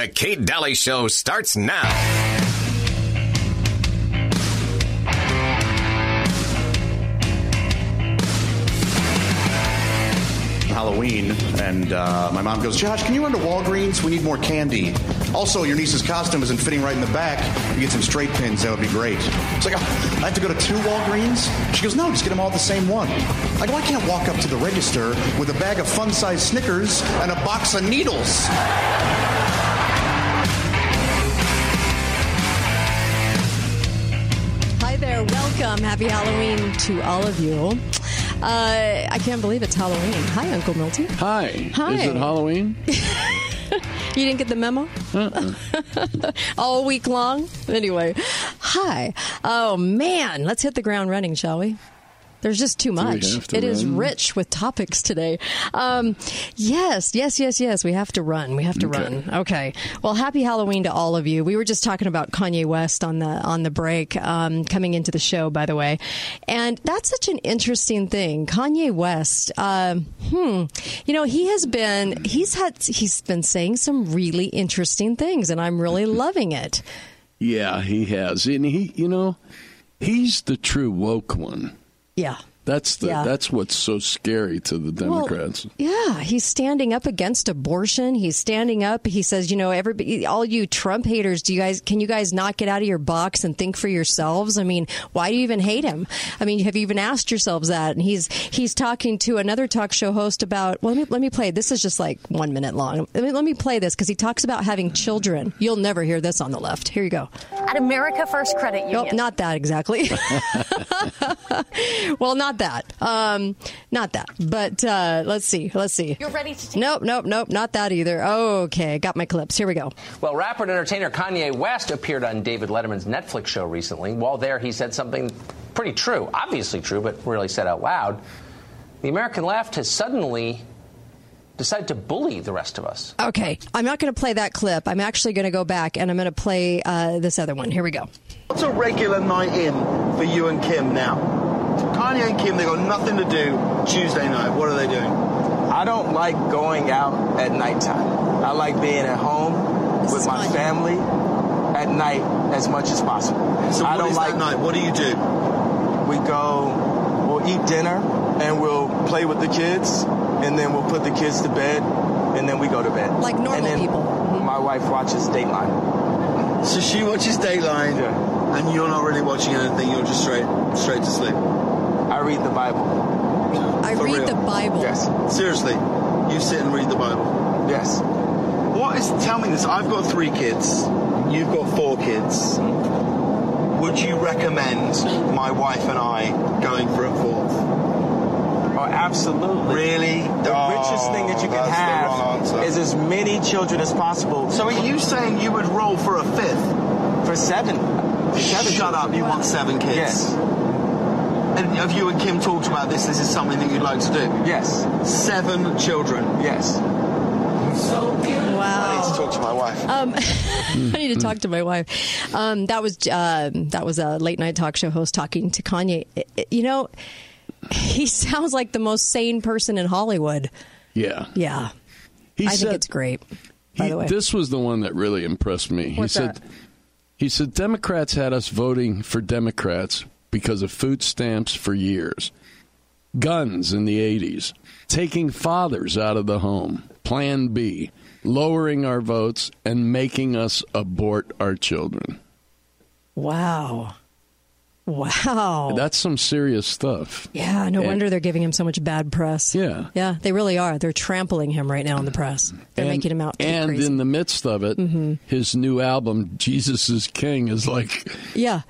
The Kate Dalley Show starts now. Halloween, and uh, my mom goes, Josh, can you run to Walgreens? We need more candy. Also, your niece's costume isn't fitting right in the back. You get some straight pins, that would be great. It's like, oh, I have to go to two Walgreens? She goes, no, just get them all the same one. I go, I can't walk up to the register with a bag of fun-sized Snickers and a box of needles. Welcome. Happy Halloween to all of you. Uh, I can't believe it's Halloween. Hi, Uncle Milty. Hi. Hi. Is it Halloween? You didn't get the memo? Uh-uh. All week long? Anyway, hi. Oh, man. Let's hit the ground running, shall we? There's just too much. to It is run? rich with topics today. Um, yes, yes, yes, yes. We have to run. We have to Okay. run. Okay. Well, happy Halloween to all of you. We were just talking about Kanye West on the on the break, um, coming into the show, by the way, and that's such an interesting thing. Kanye West. Um, hmm. You know, he has been he's had he's been saying some really interesting things, and I'm really loving it. Yeah, he has. And he, you know, he's the true woke one. Yeah. That's the Yeah. that's what's so scary to the Democrats. Well, yeah, he's standing up against abortion. He's standing up. He says, you know, everybody, all you Trump haters, do you guys, can you guys not get out of your box and think for yourselves? I mean, why do you even hate him? I mean, have you even asked yourselves that? And he's he's talking to another talk show host about. Well, let me let me play. This is just like one minute long. Let me, let me play this because he talks about having children. You'll never hear this on the left. Here you go. At America First Credit Union. Nope, not that exactly. well, not that. Um, not that. But uh, let's see. Let's see. You're ready to take Nope, nope, nope. Not that either. Okay, got my clips. Here we go. Well, rapper and entertainer Kanye West appeared on David Letterman's Netflix show recently. While there, he said something pretty true, obviously true, but really said out loud. The American left has suddenly decided to bully the rest of us. Okay, I'm not going to play that clip. I'm actually going to go back and I'm going to play uh, this other one. Here we go. What's a regular night in for you and Kim now? Kanye and Kim, they got nothing to do Tuesday night. What are they doing? I don't like going out at nighttime. I like being at home This with my fun. family at night as much as possible. So I what don't is like that night? What do you do? we go we'll eat dinner and we'll play with the kids and then we'll put the kids to bed and then we go to bed. Like normal and then people. Mhm. My wife watches Dateline. So she watches Dateline, Yeah. and you're not really watching anything. You're just straight straight to sleep. I read the Bible. I For read real? the Bible. Yes. Seriously, you sit and read the Bible. Yes. What is? Tell me this. I've got three kids. You've got four kids. Would you recommend my wife and I going for a fourth? Oh, absolutely. Really? The oh, richest thing that you can have is as many children as possible. So are you saying you would roll for a fifth? for seven. Seven Shut up! You want seven kids? Yes. And have you and Kim talked about this? This is something that you'd like to do. Yes. Seven children. Yes. Wow. I need to talk to my wife. Um, I need to talk to my wife. Um, that was uh, that was a late night talk show host talking to Kanye. I- I- You know, he sounds like the most sane person in Hollywood. Yeah. Yeah, He I said, think it's great. By he- the way, This was the one that really impressed me. What's he said that? he said Democrats had us voting for Democrats because of food stamps for years. Guns in the 80s, taking fathers out of the home, plan B, lowering our votes and making us abort our children. wow, wow. That's some serious stuff. yeah, no And- wonder they're giving him so much bad press. Yeah. yeah, they really are. They're trampling him right now in the press. They're and, making him out and crazy. Mm-hmm. in the midst of it, his new album, Jesus is King, is like yeah,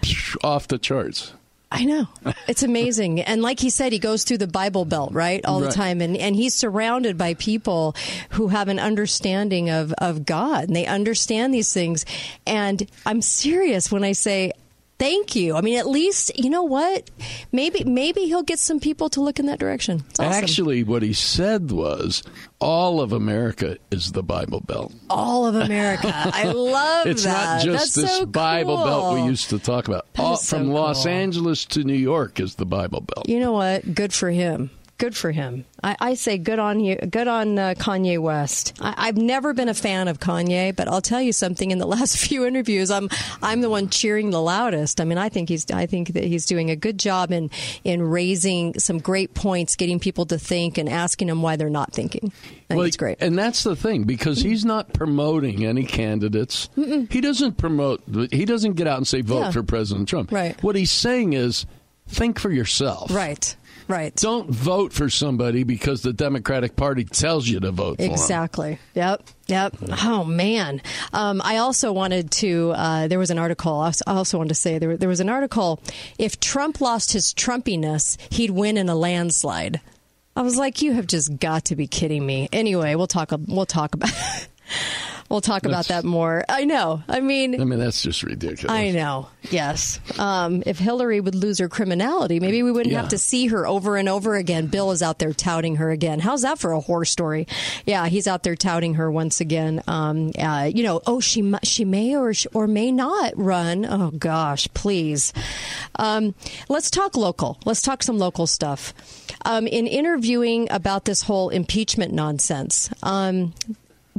off the charts. I know. It's amazing. and like he said, he goes through the Bible Belt, right? All the time. And, and he's surrounded by people who have an understanding of, of God and they understand these things. And I'm serious when I say, Thank you. I mean, at least you know what? Maybe maybe he'll get some people to look in that direction. It's awesome. Actually, what he said was, all of America is the Bible Belt. all of America. I love It's that. not just That's this so Bible Belt we used to talk about. All, so from Los. Angeles to New York is the Bible Belt. You know what? Good for him. Good for him. I, I say good on you. Good on uh, Kanye West. I, have never been a fan of Kanye, but I'll tell you something. In the last few interviews, I'm I'm the one cheering the loudest. I mean, I think he's I think that he's doing a good job in in raising some great points, getting people to think, and asking them why they're not thinking. I well, it's great. And that's the thing because he's not promoting any candidates. Mm-mm. He doesn't promote. He doesn't get out and say vote yeah. for President Trump. Right. What he's saying is think for yourself. Right. Right. Don't vote for somebody because the Democratic Party tells you to vote exactly. Yep. Yep. Oh man. Um, I also wanted to. Uh, there was an article. I also wanted to say there, there was an article. If Trump lost his Trumpiness, he'd win in a landslide. I was like, you have just got to be kidding me. Anyway, we'll talk. We'll talk about. We'll talk that's, about that more. I know. I mean, I mean that's just ridiculous. I know. Yes. Um, if Hillary would lose her criminality, maybe we wouldn't yeah. have to see her over and over again. Bill is out there touting her again. How's that for a horror story? Yeah, he's out there touting her once again. Um, uh, you know, oh, she she may or or may not run. Oh gosh, please. Um, let's talk local. Let's talk some local stuff. Um, in interviewing about this whole impeachment nonsense, um,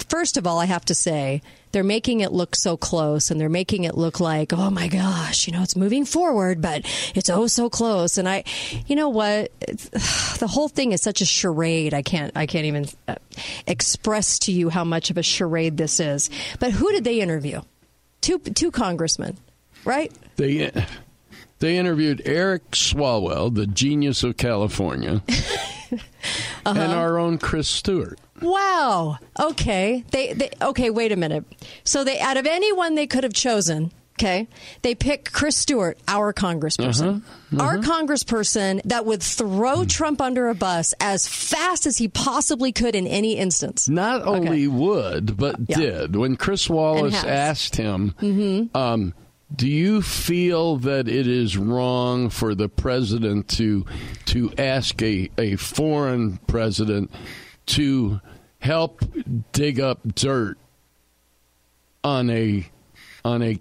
first of all, I have to say, they're making it look so close and they're making it look like, oh my gosh, you know, it's moving forward, but it's oh so close. And I, you know what? It's, the whole thing is such a charade. I can't, I can't even uh, express to you how much of a charade this is. But who did they interview? Two, two congressmen, right? They, they interviewed Eric Swalwell, the genius of California, uh-huh. and our own Chris Stewart. Wow. Okay. They, they okay. Wait a minute. So they out of anyone they could have chosen. Okay, they pick Chris Stewart, our congressperson, uh-huh, uh-huh. our congressperson that would throw mm. Trump under a bus as fast as he possibly could in any instance. Not okay. only would, but yeah. did. When Chris Wallace asked him, mm-hmm. um, do you feel that it is wrong for the president to to ask a, a foreign president to help dig up dirt on a on a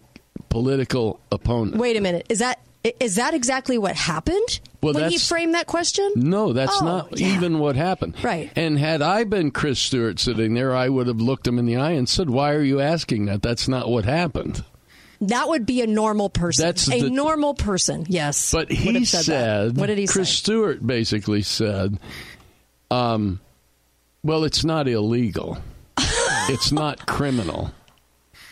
political opponent. Wait a minute. Is that is that exactly what happened well, when he framed that question? No, that's oh, not yeah. even what happened. Right. And had I been Chris Stewart sitting there, I would have looked him in the eye and said, "Why are you asking that? That's not what happened." That would be a normal person. That's a the, normal person. Yes. But he said, said "What did he Chris say?" Stewart basically said, um, well, it's not illegal. it's not criminal.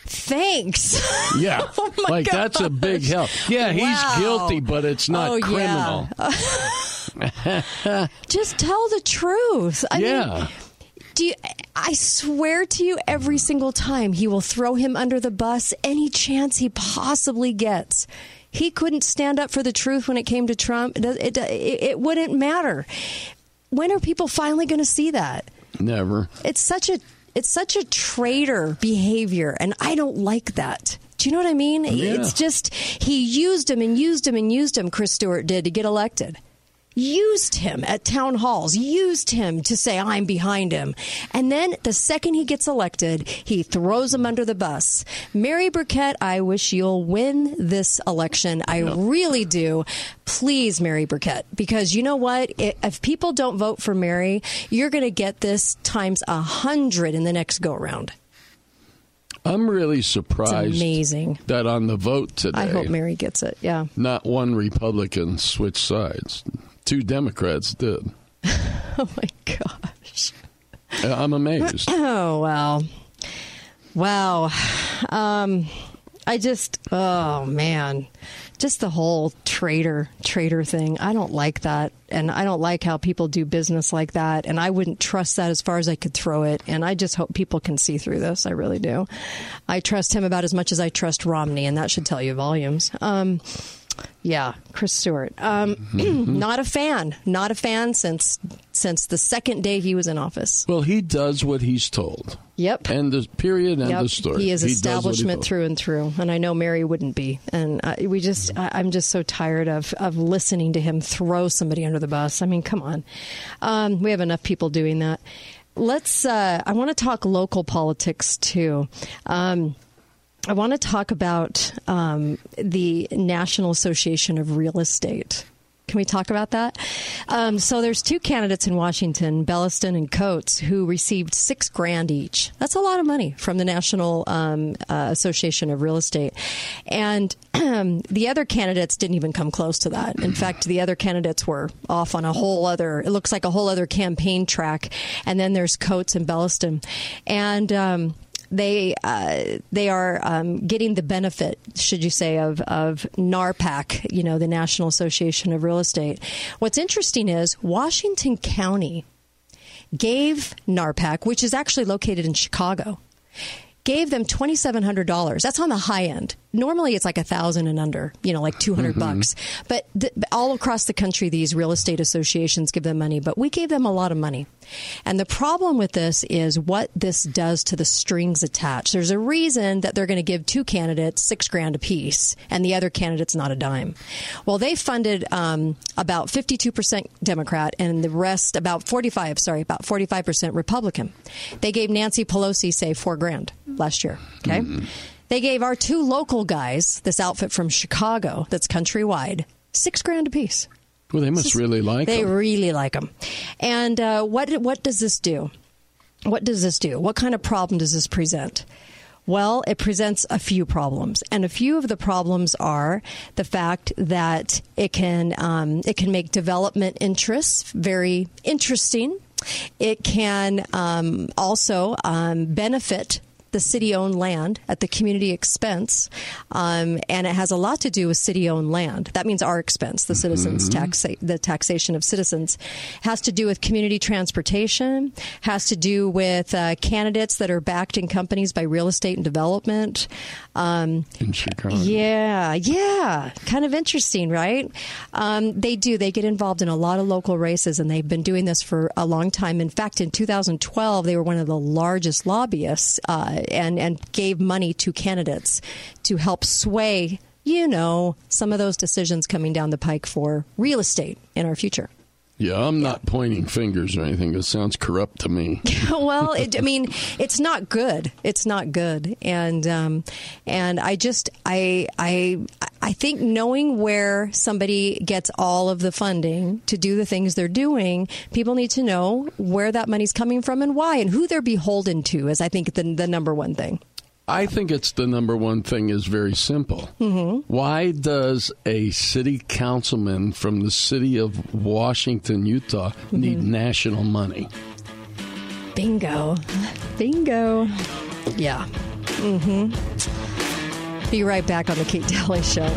Thanks. Yeah. oh like gosh. that's a big help. Yeah, he's wow. guilty, but it's not oh, criminal. Yeah. Just tell the truth. I yeah. Mean, do you, I swear to you, every single time he will throw him under the bus any chance he possibly gets. He couldn't stand up for the truth when it came to Trump. It, it, it, it wouldn't matter. When are people finally going to see that? Never. It's such a it's such a traitor behavior, and I don't like that. Do you know what I mean? Yeah. It's just he used him and used him and used him. Chris Stewart did to get elected used him at town halls, used him to say, I'm behind him. And then the second he gets elected, he throws him under the bus. Mary Burkett, I wish you'll win this election. I really do. Please, Mary Burkett, because you know what? If people don't vote for Mary, you're going to get this times a hundred in the next go around. I'm really surprised. It's amazing that on the vote today, I hope Mary gets it. Yeah, not one Republican switched sides two Democrats did. oh my gosh. I'm amazed. oh wow. Wow. Um I just oh man. Just the whole traitor traitor thing. I don't like that and I don't like how people do business like that and I wouldn't trust that as far as I could throw it and I just hope people can see through this. I really do. I trust him about as much as I trust Romney and that should tell you volumes. Um yeah, Chris Stewart. Um, mm-hmm. not a fan. Not a fan since since the second day he was in office. Well, he does what he's told. Yep. And the period and yep. the story. He is he establishment through and through. And I know Mary wouldn't be. And uh, we just, I, I'm just so tired of of listening to him throw somebody under the bus. I mean, come on. Um, we have enough people doing that. Let's. Uh, I want to talk local politics too. Um, I want to talk about um, the National Association of Real Estate. Can we talk about that? Um, so there's two candidates in Washington, Belliston and Coates, who received six grand each. That's a lot of money from the National um, uh, Association of Real Estate, and the other candidates didn't even come close to that. In fact, the other candidates were off on a whole other. It looks like a whole other campaign track. And then there's Coates and Belliston, and. They uh, they are um, getting the benefit, should you say, of of NARPAC, you know, the National Association of Real Estate. What's interesting is Washington County gave NARPAC, which is actually located in Chicago, gave them twenty seven hundred dollars. That's on the high end normally it's like a thousand and under, you know, like 200 mm-hmm. bucks. But th- all across the country, these real estate associations give them money, but we gave them a lot of money. And the problem with this is what this does to the strings attached. There's a reason that they're going to give two candidates six grand apiece and the other candidate's not a dime. Well, they funded um, about 52% Democrat and the rest about 45, sorry, about 45% Republican. They gave Nancy Pelosi, say, four grand last year. Okay. Mm-hmm. They gave our two local guys, this outfit from Chicago that's countrywide, six grand apiece. Well, they must really like them. they them. really like them. And uh, what what does this do? What does this do? What kind of problem does this present? Well, it presents a few problems, and a few of the problems are the fact that it can um, it can make development interests very interesting. It can um, also um, benefit the city owned land at the community expense, um, and it has a lot to do with city owned land. That means our expense, the citizens' mm-hmm. tax, the taxation of citizens, has to do with community transportation, has to do with uh, candidates that are backed in companies by real estate and development. Um, in Chicago. Yeah, yeah. Kind of interesting, right? Um, they do. They get involved in a lot of local races, and they've been doing this for a long time. In fact, in 2012, they were one of the largest lobbyists uh, and, and gave money to candidates to help sway, you know, some of those decisions coming down the pike for real estate in our future. Yeah, I'm not yeah. pointing fingers or anything. It sounds corrupt to me. well, it, I mean, it's not good. It's not good, and um, and I just I I I think knowing where somebody gets all of the funding to do the things they're doing, people need to know where that money's coming from and why, and who they're beholden to. Is I think the the number one thing. I think it's the number one thing is very simple. Mm-hmm. Why does a city councilman from the city of Washington, Utah, mm-hmm. need national money? Bingo. Bingo. Yeah. Mm-hmm. Be right back on the Kate Dalley Show.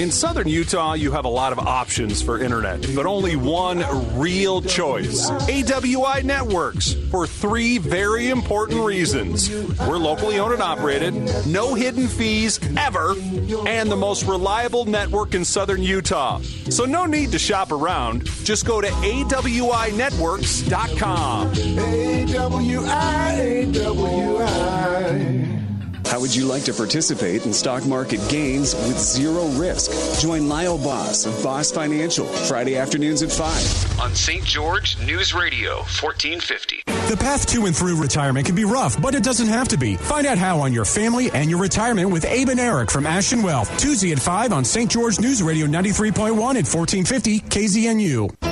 In southern Utah, you have a lot of options for internet, but only one real choice AWI Networks for three very important reasons. We're locally owned and operated, no hidden fees ever, and the most reliable network in southern Utah. So, no need to shop around. Just go to AWINetworks.com. AWI, How would you like to participate in stock market gains with zero risk? Join Lyle Boss of Boss Financial Friday afternoons at 5 on St. George News Radio 1450. The path to and through retirement can be rough, but it doesn't have to be. Find out how on your family and your retirement with Abe and Eric from Ashton Wealth. Tuesday at 5 on St. George News Radio 93.1 at 1450 KZNU.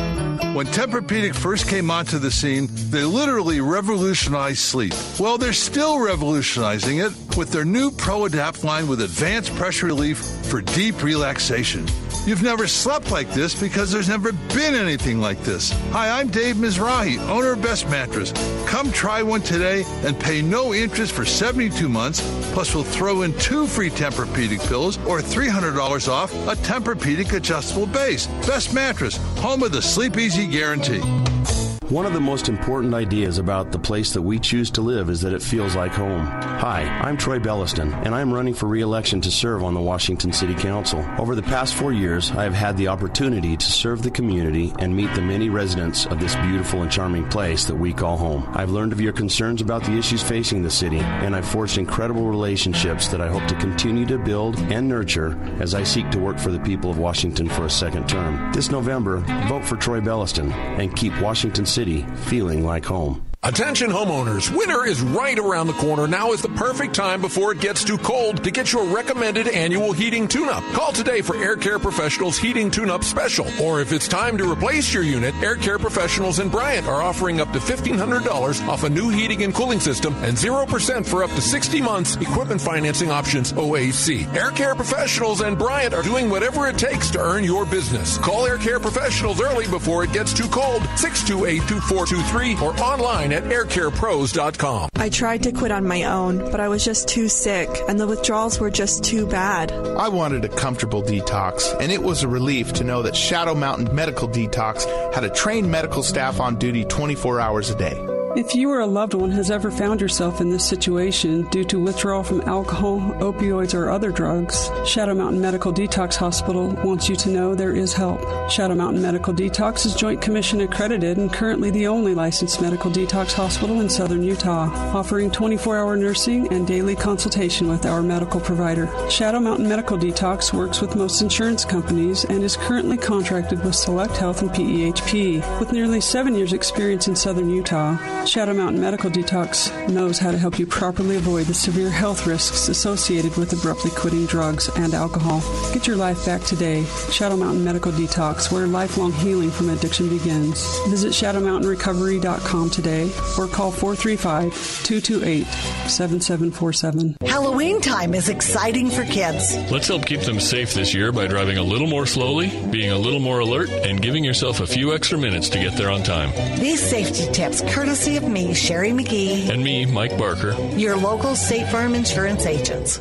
When Tempur-Pedic first came onto the scene, they literally revolutionized sleep. Well, they're still revolutionizing it with their new Pro Adapt line with advanced pressure relief for deep relaxation. You've never slept like this because there's never been anything like this. Hi, I'm Dave Mizrahi, owner of Best Mattress. Come try one today and pay no interest for 72 months. Plus, we'll throw in two free Tempur-Pedic pillows or $300 off a Tempur-Pedic adjustable base. Best Mattress, home of the Sleep Easy guarantee. One of the most important ideas about the place that we choose to live is that it feels like home. Hi, I'm Troy Belliston, and I'm running for re-election to serve on the Washington City Council. Over the past four years, I have had the opportunity to serve the community and meet the many residents of this beautiful and charming place that we call home. I've learned of your concerns about the issues facing the city, and I've forged incredible relationships that I hope to continue to build and nurture as I seek to work for the people of Washington for a second term. This November, vote for Troy Belliston and keep Washington City feeling like home. Attention homeowners, winter is right around the corner. Now is the perfect time before it gets too cold to get your recommended annual heating tune-up. Call today for Air Care Professionals Heating Tune-Up Special. Or if it's time to replace your unit, Air Care Professionals in Bryant are offering up to $1,500 off a new heating and cooling system and 0% for up to 60 months equipment financing options OAC. Air Care Professionals and Bryant are doing whatever it takes to earn your business. Call Air Care Professionals early before it gets too cold. 628-2423 or online at aircarepros.com. I tried to quit on my own, but I was just too sick, and the withdrawals were just too bad. I wanted a comfortable detox, and it was a relief to know that Shadow Mountain Medical Detox had a trained medical staff on duty 24 hours a day. If you or a loved one has ever found yourself in this situation due to withdrawal from alcohol, opioids, or other drugs, Shadow Mountain Medical Detox Hospital wants you to know there is help. Shadow Mountain Medical Detox is Joint Commission accredited and currently the only licensed medical detox hospital in southern Utah, offering 24 hour nursing and daily consultation with our medical provider. Shadow Mountain Medical Detox works with most insurance companies and is currently contracted with Select Health and PEHP. With nearly seven years' experience in southern Utah, Shadow Mountain Medical Detox knows how to help you properly avoid the severe health risks associated with abruptly quitting drugs and alcohol. Get your life back today. Shadow Mountain Medical Detox, where lifelong healing from addiction begins. Visit shadowmountainrecovery.com today or call 435 228 7747. Halloween time is exciting for kids. Let's help keep them safe this year by driving a little more slowly, being a little more alert, and giving yourself a few extra minutes to get there on time. These safety tips, courtesy of me, Sherry McGee, And me, Mike Barker. your local State Farm insurance agents.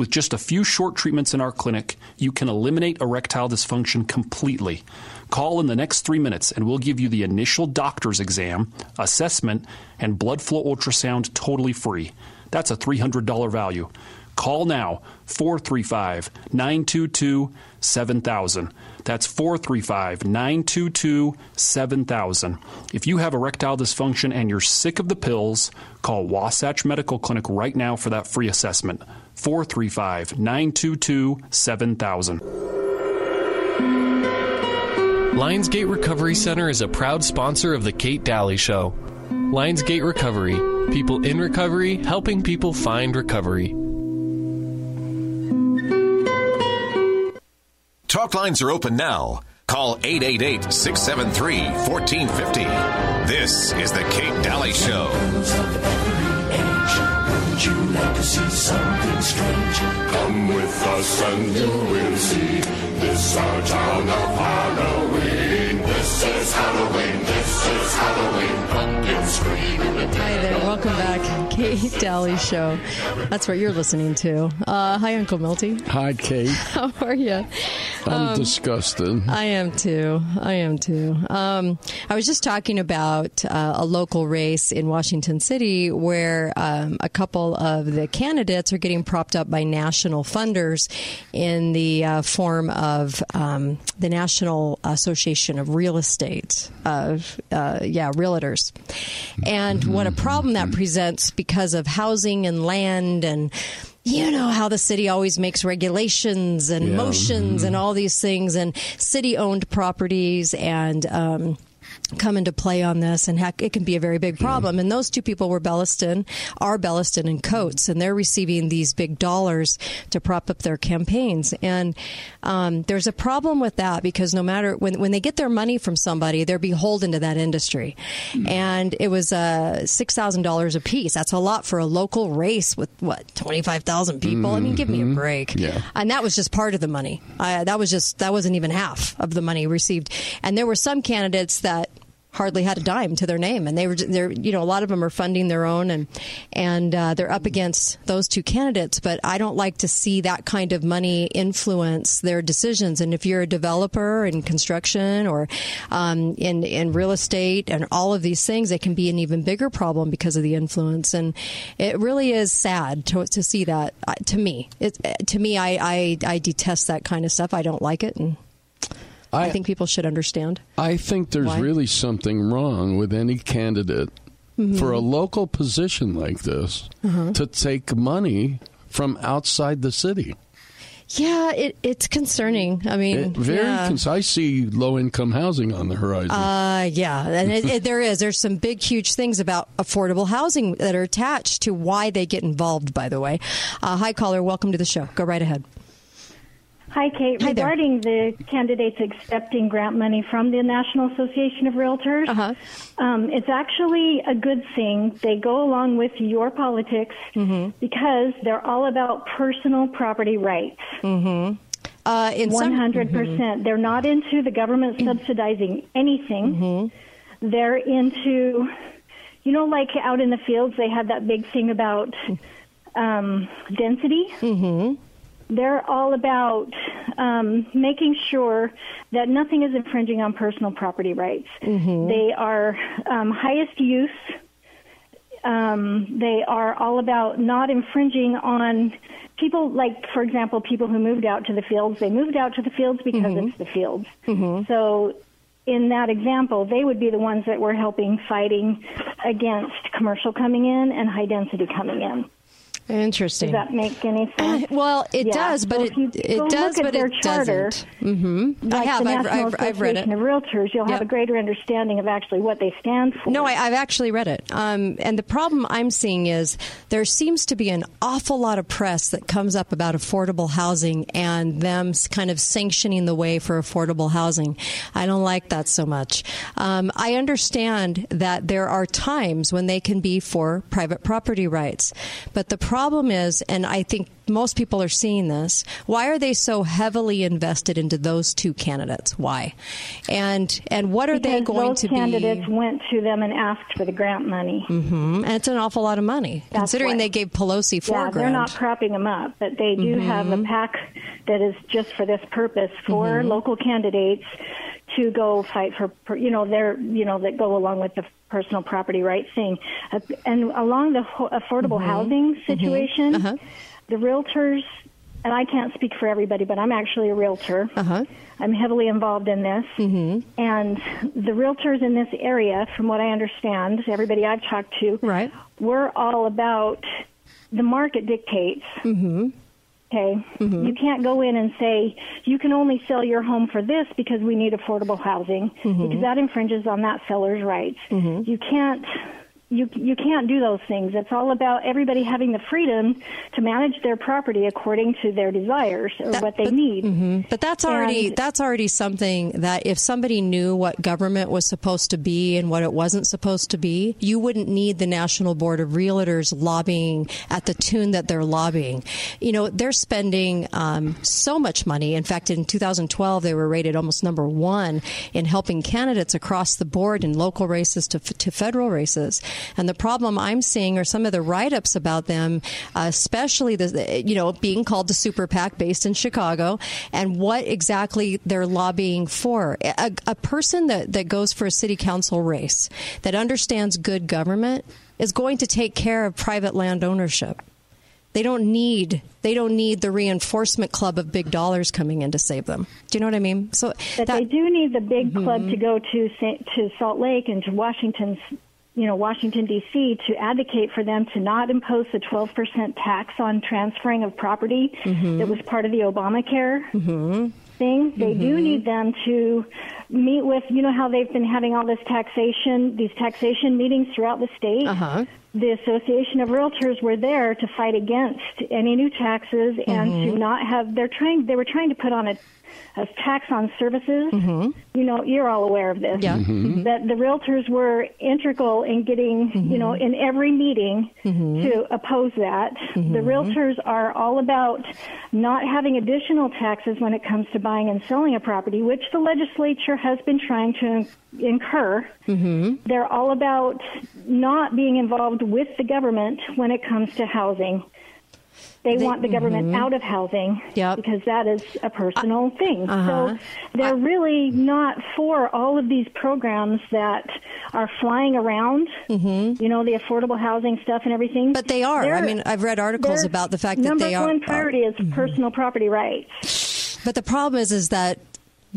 With just a few short treatments in our clinic, you can eliminate erectile dysfunction completely. Call in the next three minutes and we'll give you the initial doctor's exam, assessment, and blood flow ultrasound totally free. That's a $300 value. Call now 435 922 7000. That's 435 922 7000. If you have erectile dysfunction and you're sick of the pills, call Wasatch Medical Clinic right now for that free assessment. 435 922 7000. Lionsgate Recovery Center is a proud sponsor of The Kate Dalley Show. Lionsgate Recovery, people in recovery helping people find recovery. Talk lines are open now. Call 888 673 1450. This is The Kate Dalley Show. Would you like to see something strange? Come with us and you will see. This our town of Halloween. This is Halloween. This is Halloween. Pumpkin scream Hi there, welcome back. Kate Dalley Show. That's what you're listening to. Uh, hi, Uncle Milty. Hi, Kate. How are you? I'm disgusted. I am too. I am too. Um, I was just talking about uh, a local race in Washington City where um, a couple of the candidates are getting propped up by national funders in the uh, form of um, the National Association of Real Estate, of uh, yeah, realtors, and what a problem that presents because of housing and land and you know how the city always makes regulations and Yeah. motions and all these things and city owned properties and um, come into play on this, and heck, it can be a very big problem. And those two people were Belliston, are Belliston and Coates, and they're receiving these big dollars to prop up their campaigns. And um, there's a problem with that because no matter when when they get their money from somebody, they're beholden to that industry. And it was uh, six thousand dollars a piece. That's a lot for a local race with what twenty five thousand people. I mean, give me a Mhm. break. Yeah. And that was just part of the money. Uh, that was just that wasn't even half of the money received. And there were some candidates that hardly had a dime to their name, and they were they're you know a lot of them are funding their own, and and uh, they're up against those two candidates. But I don't like to see that kind of money influence their decisions. And if you're a developer in construction or um, in in real estate and all of these things, it can be an even bigger problem because of the influence. And it really is sad to, to see that. Uh, to me, it, to me, I, I I detest that kind of stuff. I don't like it, and I, think people should understand. I think there's Why? really something wrong with any candidate Mhm. for a local position like this Uh-huh. to take money from outside the city. Yeah, it, it's concerning. I mean, It- very yeah. cons- I see low income housing on the horizon. Uh, yeah, and it, it, there is. There's some big, huge things about affordable housing that are attached to why they get involved. By the way, uh, hi caller, welcome to the show. Go right ahead. Hi, Kate. Hi there. Regarding the candidates accepting grant money from the National Association of Realtors, Uh-huh. um, it's actually a good thing. They go along with your politics Mm-hmm. because they're all about personal property rights. Mm-hmm. Uh, in some- One hundred percent. They're not into the government subsidizing anything. Mm-hmm. They're into, you know, like out in the fields, they have that big thing about um, density. Mm-hmm. They're all about um, making sure that nothing is infringing on personal property rights. Mm-hmm. They are um, highest use. Um, they are all about not infringing on people, like, for example, people who moved out to the fields. They moved out to the fields because Mm-hmm. it's the fields. So, in that example, they would be the ones that were helping fighting against commercial coming in and high density coming in. Interesting. Does that make any sense? Well, it Yeah. does, but So it you it does, but it charter, doesn't. hmm I have. the I've, I've, I've read it. Of Realtors, you'll have a greater understanding of actually what they stand for. No, I, I've actually read it. Um, and the problem I'm seeing is there seems to be an awful lot of press that comes up about affordable housing and them kind of sanctioning the way for affordable housing. I don't like that so much. Um, I understand that there are times when they can be for private property rights. But the problem is, and I think most people are seeing this, why are they so heavily invested into those two candidates? Why? And and what are they going those to be? candidates went to them and asked for the grant money. Mm-hmm. And it's an awful lot of money, considering why. they gave Pelosi four yeah, grand. they're not propping them up, but they do have a pack that is just for this purpose for Mhm. local candidates to go fight for, you know, their, you know, that go along with the personal property rights thing, uh, and along the ho- affordable Mhm. housing Mhm. situation, Uh-huh. the realtors. And I can't speak for everybody, but I'm actually a realtor. Uh-huh. I'm heavily involved in this. Mm-hmm. And the realtors in this area, from what I understand, everybody I've talked to, right. we're all about the market dictates. Mm-hmm. Okay. You can't go in and say you can only sell your home for this because we need affordable housing Mhm. because that infringes on that seller's rights. Mhm. You can't you you can't do those things. It's all about everybody having the freedom to manage their property according to their desires or what they need. Mhm. But that's already And- that's already something that if somebody knew what government was supposed to be and what it wasn't supposed to be, you wouldn't need the National Board of Realtors lobbying at the tune that they're lobbying. You know, they're spending um, so much money. In fact, in 2012, they were rated almost number one in helping candidates across the board in local races to, to federal races. And the problem I'm seeing are some of the write-ups about them, uh, especially the you know being called the super PAC based in Chicago, and what exactly they're lobbying for. A, a person that that goes for a city council race that understands good government is going to take care of private land ownership. They don't need they don't need the reinforcement club of big dollars coming in to save them. Do you know what I mean? So But they do need the big club Mm-hmm. to go to to Salt Lake and to Washington's, you know, Washington D.C. to advocate for them to not impose the 12 percent tax on transferring of property Mhm. that was part of the Obamacare. hmm thing. They do Mm-hmm. need them to meet with, you know, how they've been having all this taxation, these taxation meetings throughout the state. Uh-huh. The Association of Realtors were there to fight against any new taxes and Mhm. to not have. They're trying. They were trying to put on a, a tax on services. Mhm. You know, you're all aware of this. Yeah. Mhm. That the realtors were integral in getting, you know, in every meeting Mhm. to oppose that. The realtors are all about not having additional taxes when it comes to buying and selling a property, which the legislature has been trying to incur. Mm-hmm. They're all about not being involved with the government when it comes to housing. They, They- want the government mhm. out of housing Yep. because that is a personal thing. uh-huh. So they're really not for all of these programs that are flying around. You know, the affordable housing stuff and everything. Mm-hmm. But they are. I They're- mean, I've read articles about the fact that they are. Number one priority is personal property rights. But the problem is, is that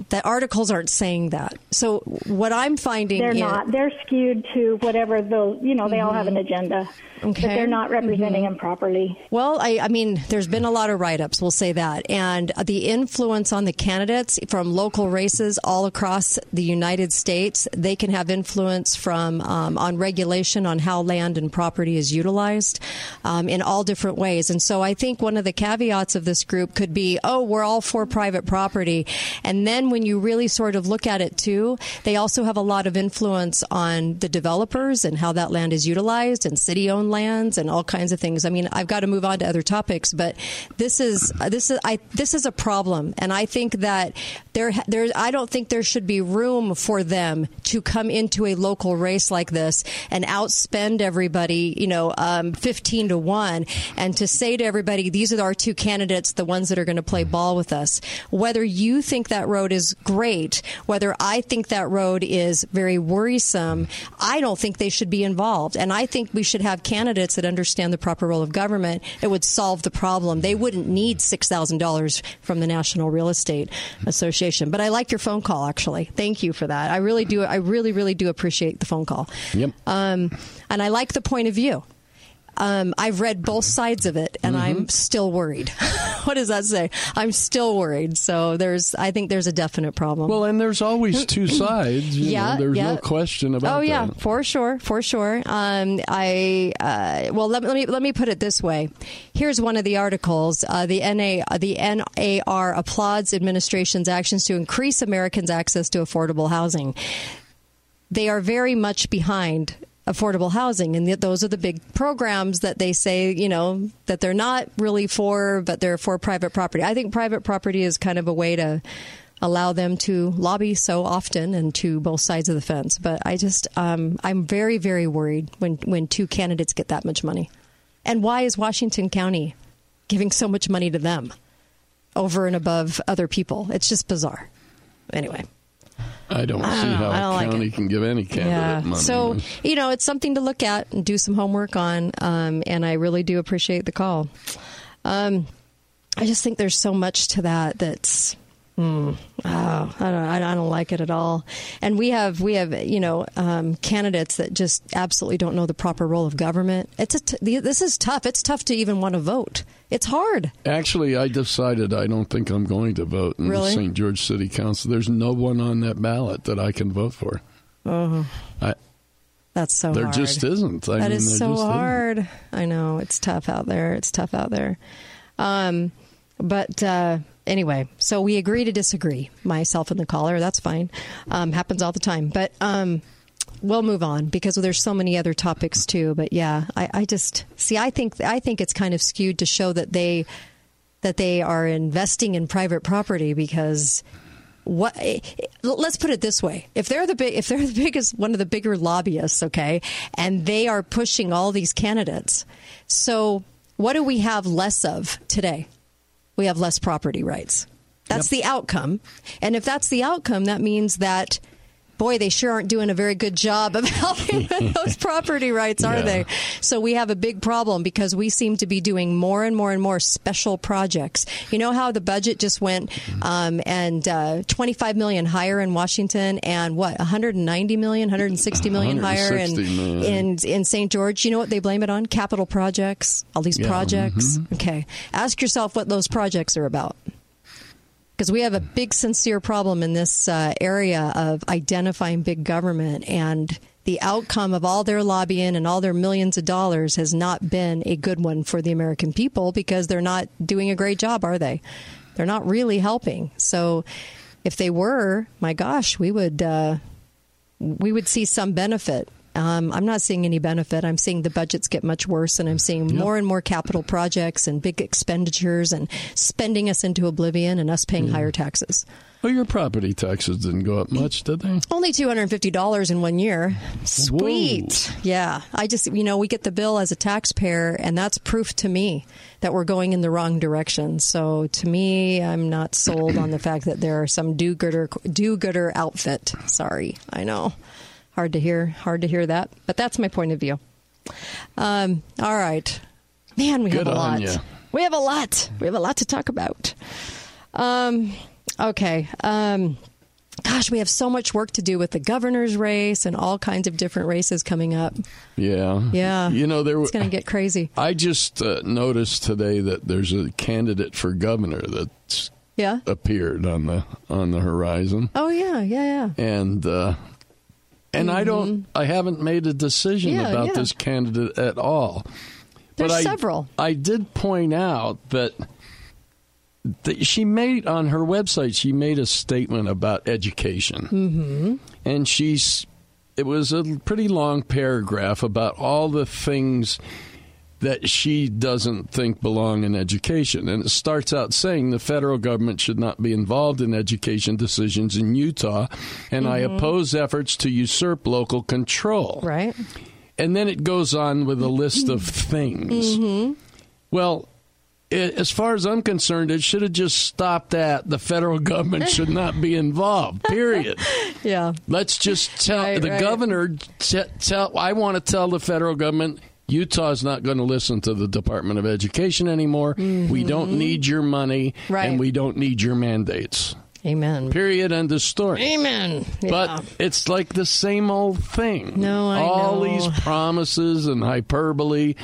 the articles aren't saying that. So what I'm finding, They're is, not. They're skewed to whatever the you know. They all have an agenda, but Okay. they're not representing Mhm. them properly. Well, I, I mean, there's been a lot of write ups, we'll say that. And the influence on the candidates from local races all across the United States, they can have influence from um, on regulation on how land and property is utilized um, in all different ways. And so I think one of the caveats of this group could be, oh, we're all for private property. And then when you really sort of look at it too, they also have a lot of influence on the developers and how that land is utilized and city owned lands and all kinds of things. I mean, I've got to move on to other topics, but this is this is I this is a problem, and I think that there there I don't think there should be room for them to come into a local race like this and outspend everybody, you know, um, fifteen to one, and to say to everybody, these are our two candidates, the ones that are going to play ball with us. Whether you think that road is great, whether I think that road is very worrisome, I don't think they should be involved. And I think we should have candidates that understand the proper role of government. It would solve the problem. They wouldn't need $6,000 from the National Real Estate Association. But I like your phone call, actually. Thank you for that. I really do. I really, really do appreciate the phone call. Yep. Um, and I like the point of view. Um, I've read both sides of it, and I'm still worried. what does that say? I'm still worried. So there's, I think there's a definite problem. Well, and there's always two sides. Yeah, know, there's yeah. no question about that. oh that. yeah, for sure, for sure. Um, I uh, well, let, let me let me put it this way. Here's one of the articles. Uh, the NA the NAR applauds administration's actions to increase Americans' access to affordable housing. They are very much behind affordable housing. And those are the big programs that they say you know that they're not really for but they're for private property. I think private property is kind of a way to allow them to lobby so often and to both sides of the fence. But i just um, i'm very very worried when when two candidates get that much money. And why is washington county giving so much money to them over and above other people? It's just bizarre. Anyway I don't I see don't know. how a like county can give any candidate yeah. money. So, you know, it's something to look at and do some homework on. Um, and I really do appreciate the call. Um, I just think there's so much to that that's. Mm, oh, I don't, I don't like it at all. And we have, we have, you know, um, candidates that just absolutely don't know the proper role of government. It's a t- this is tough. It's tough to even want to vote. It's hard. Actually, I decided I don't think I'm going to vote in Really? the St. George City Council. There's no one on that ballot that I can vote for. Oh, I, that's so there hard. just isn't. I That mean, is so just isn't. hard. I know it's tough out there. It's tough out there. Um, but uh, anyway, so we agree to disagree. Myself and the caller. That's fine. Um, happens all the time. But um, we'll move on because there's so many other topics too. But yeah, I, I just see. I think I think it's kind of skewed to show that they that they are investing in private property because what let's put it this way if they're the big if they're the biggest one of the bigger lobbyists okay and they are pushing all these candidates so what do we have less of today we have less property rights. That's the outcome. And if that's the outcome that means that boy they sure aren't doing a very good job of helping with those property rights are Yeah. they so we have a big problem because we seem to be doing more and more and more special projects. You know how the budget just went um, and uh, 25 million higher in Washington and what 190 million, 160 million higher in in in St. George. You know what they blame it on? Capital projects. All these Yeah, projects. mhm. Okay, ask yourself what those projects are about. Because we have a big, sincere problem in this uh, area of identifying big government and the outcome of all their lobbying and all their millions of dollars has not been a good one for the American people because they're not doing a great job, are they? They're not really helping. So, if they were, my gosh, we would uh, we would see some benefit. Um, I'm not seeing any benefit. I'm seeing the budgets get much worse, and I'm seeing yep. more and more capital projects and big expenditures and spending us into oblivion and us paying mm. higher taxes. Well, your property taxes didn't go up much, did they? Only two hundred and fifty dollars in one year. Sweet. Whoa. Yeah, I just you know we get the bill as a taxpayer, and that's proof to me that we're going in the wrong direction. So to me, I'm not sold on the fact that there are some do-gooder do-gooder outfit. Sorry, I know, hard to hear, hard to hear that, but that's my point of view. Um, all right, man, we Good have a lot. You. We have a lot. We have a lot to talk about. Um, Okay. Um, gosh, we have so much work to do with the governor's race and all kinds of different races coming up. Yeah. Yeah. You know, there it's going to get crazy. I just uh, noticed today that there's a candidate for governor that's yeah appeared on the on the horizon. Oh yeah, yeah, yeah. And uh, and mm-hmm. I don't, I haven't made a decision yeah, about yeah. this candidate at all. There's but I, several. I did point out that she made on her website she made a statement about education mm-hmm. and she's it was a pretty long paragraph about all the things that she doesn't think belong in education and it starts out saying the federal government should not be involved in education decisions in Utah and mm-hmm. I oppose efforts to usurp local control right and then it goes on with a list of things mm-hmm. well as far as I'm concerned, it should have just stopped at the federal government should not be involved. Period. yeah. Let's just tell right, the right. governor. T- tell. I want to tell the federal government. Utah is not going to listen to the Department of Education anymore. Mm-hmm. We don't need your money, right. and we don't need your mandates. Amen. Period. End of story. Amen. Yeah. But it's like the same old thing. No, I All know. these promises and hyperbole.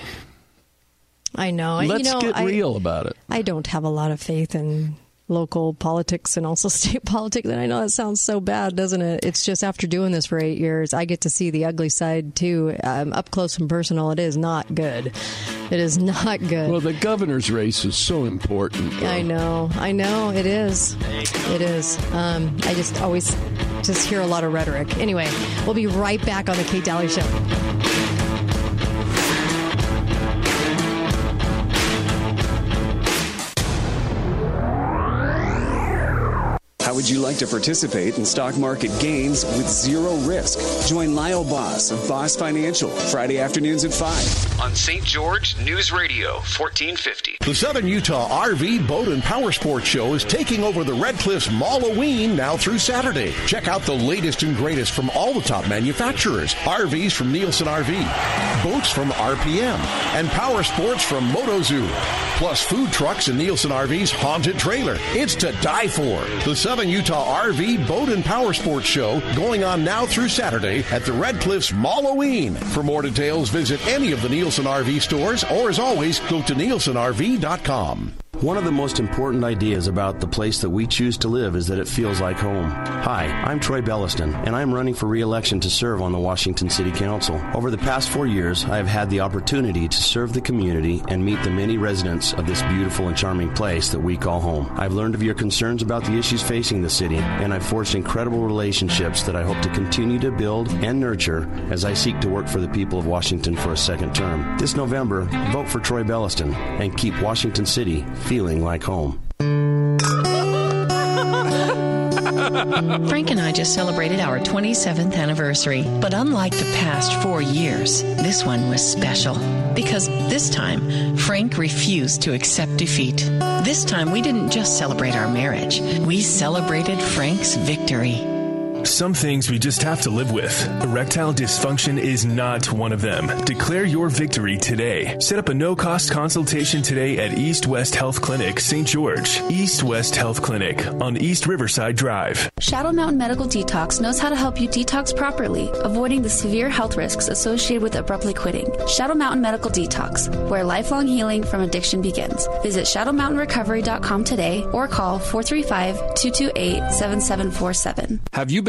I know. Let's you know, get I, real about it. I don't have a lot of faith in local politics and also state politics. And I know that sounds so bad, doesn't it? It's just after doing this for eight years, I get to see the ugly side too, um, up close and personal. It is not good. It is not good. Well, the governor's race is so important. Though. I know. I know. It is. It is. Um, I just always just hear a lot of rhetoric. Anyway, we'll be right back on the Kate Dalley Show. How would you like to participate in stock market gains with zero risk? Join Lyle Boss of Boss Financial Friday afternoons at 5 on St. George News Radio 1450. The Southern Utah RV Boat and Power Sports Show is taking over the Red Cliffs Halloween now through Saturday. Check out the latest and greatest from all the top manufacturers. RVs from Nielsen RV, boats from RPM, and power sports from MotoZoo. Plus food trucks and Nielsen RV's haunted trailer. It's to die for. The Southern Utah RV Boat and Power Sports Show going on now through Saturday at the Red Cliffs Halloween. For more details, visit any of the Nielsen RV stores or as always, go to nielsenrv.com. One of the most important ideas about the place that we choose to live is that it feels like home. Hi, I'm Troy Belliston, and I'm running for re-election to serve on the Washington City Council. Over the past four years, I have had the opportunity to serve the community and meet the many residents of this beautiful and charming place that we call home. I've learned of your concerns about the issues facing the city, and I've forged incredible relationships that I hope to continue to build and nurture as I seek to work for the people of Washington for a second term. This November, vote for Troy Belliston and keep Washington City feeling like home. Frank and I just celebrated our 27th anniversary, but unlike the past four years, this one was special. Because this time, Frank refused to accept defeat. This time, we didn't just celebrate our marriage, we celebrated Frank's victory. Some things we just have to live with. Erectile dysfunction is not one of them. Declare your victory today. Set up a no cost consultation today at East West Health Clinic, St. George. East West Health Clinic on East Riverside Drive. Shadow Mountain Medical Detox knows how to help you detox properly, avoiding the severe health risks associated with abruptly quitting. Shadow Mountain Medical Detox, where lifelong healing from addiction begins. Visit shadowmountainrecovery.com today or call 435 228 7747. Have you been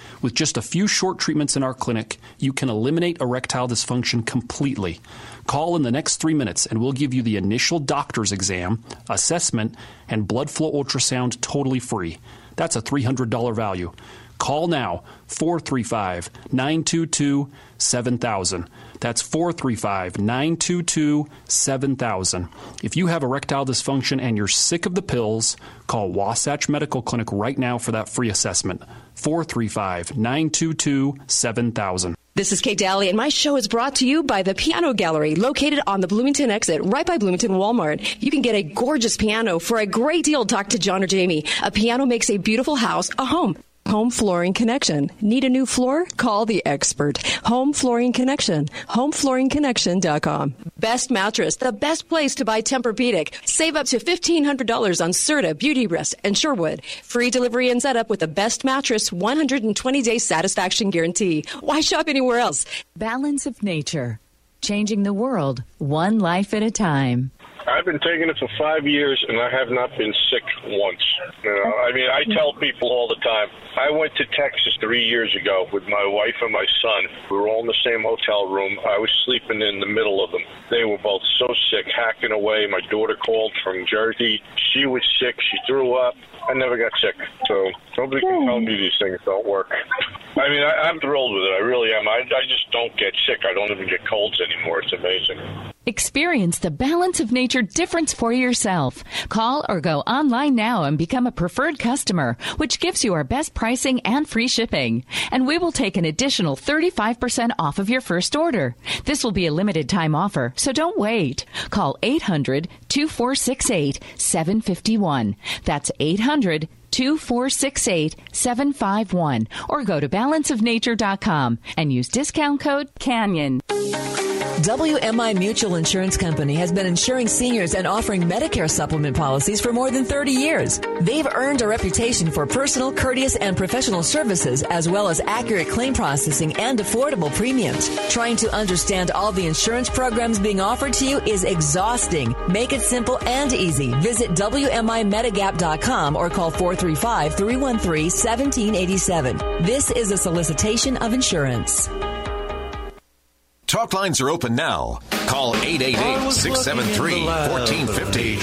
With just a few short treatments in our clinic, you can eliminate erectile dysfunction completely. Call in the next three minutes and we'll give you the initial doctor's exam, assessment, and blood flow ultrasound totally free. That's a $300 value. Call now 435 922 7000. That's 435 922 7000. If you have erectile dysfunction and you're sick of the pills, call Wasatch Medical Clinic right now for that free assessment. 435 922 7000. This is Kate Dalley, and my show is brought to you by the Piano Gallery, located on the Bloomington exit, right by Bloomington Walmart. You can get a gorgeous piano for a great deal. Talk to John or Jamie. A piano makes a beautiful house a home. Home Flooring Connection. Need a new floor? Call the expert. Home Flooring Connection. HomeFlooringConnection.com. Best mattress. The best place to buy Tempur-Pedic. Save up to $1,500 on Serta, Beauty Rest, and Sherwood. Free delivery and setup with the best mattress 120-day satisfaction guarantee. Why shop anywhere else? Balance of nature. Changing the world one life at a time. I've been taking it for five years, and I have not been sick once. You know, I mean, I tell people all the time. I went to Texas three years ago with my wife and my son. We were all in the same hotel room. I was sleeping in the middle of them. They were both so sick, hacking away. My daughter called from Jersey. She was sick. She threw up. I never got sick. So nobody can hmm. tell me these things don't work. I mean, I, I'm thrilled with it. I really am. I, I just don't get sick. I don't even get colds anymore. It's amazing. Experience the balance of nature difference for yourself. Call or go online now and become a preferred customer, which gives you our best pricing and free shipping. And we will take an additional 35% off of your first order. This will be a limited time offer, so don't wait. Call 800 2468 751. That's 800 2468 751 or go to balanceofnature.com and use discount code CANYON. WMI Mutual Insurance Company has been insuring seniors and offering Medicare supplement policies for more than 30 years. They've earned a reputation for personal, courteous, and professional services, as well as accurate claim processing and affordable premiums. Trying to understand all the insurance programs being offered to you is exhausting. Make it simple and easy. Visit WMIMedigap.com or call 435 313 1787. This is a solicitation of insurance. Talk lines are open now. Call 888 673 1450.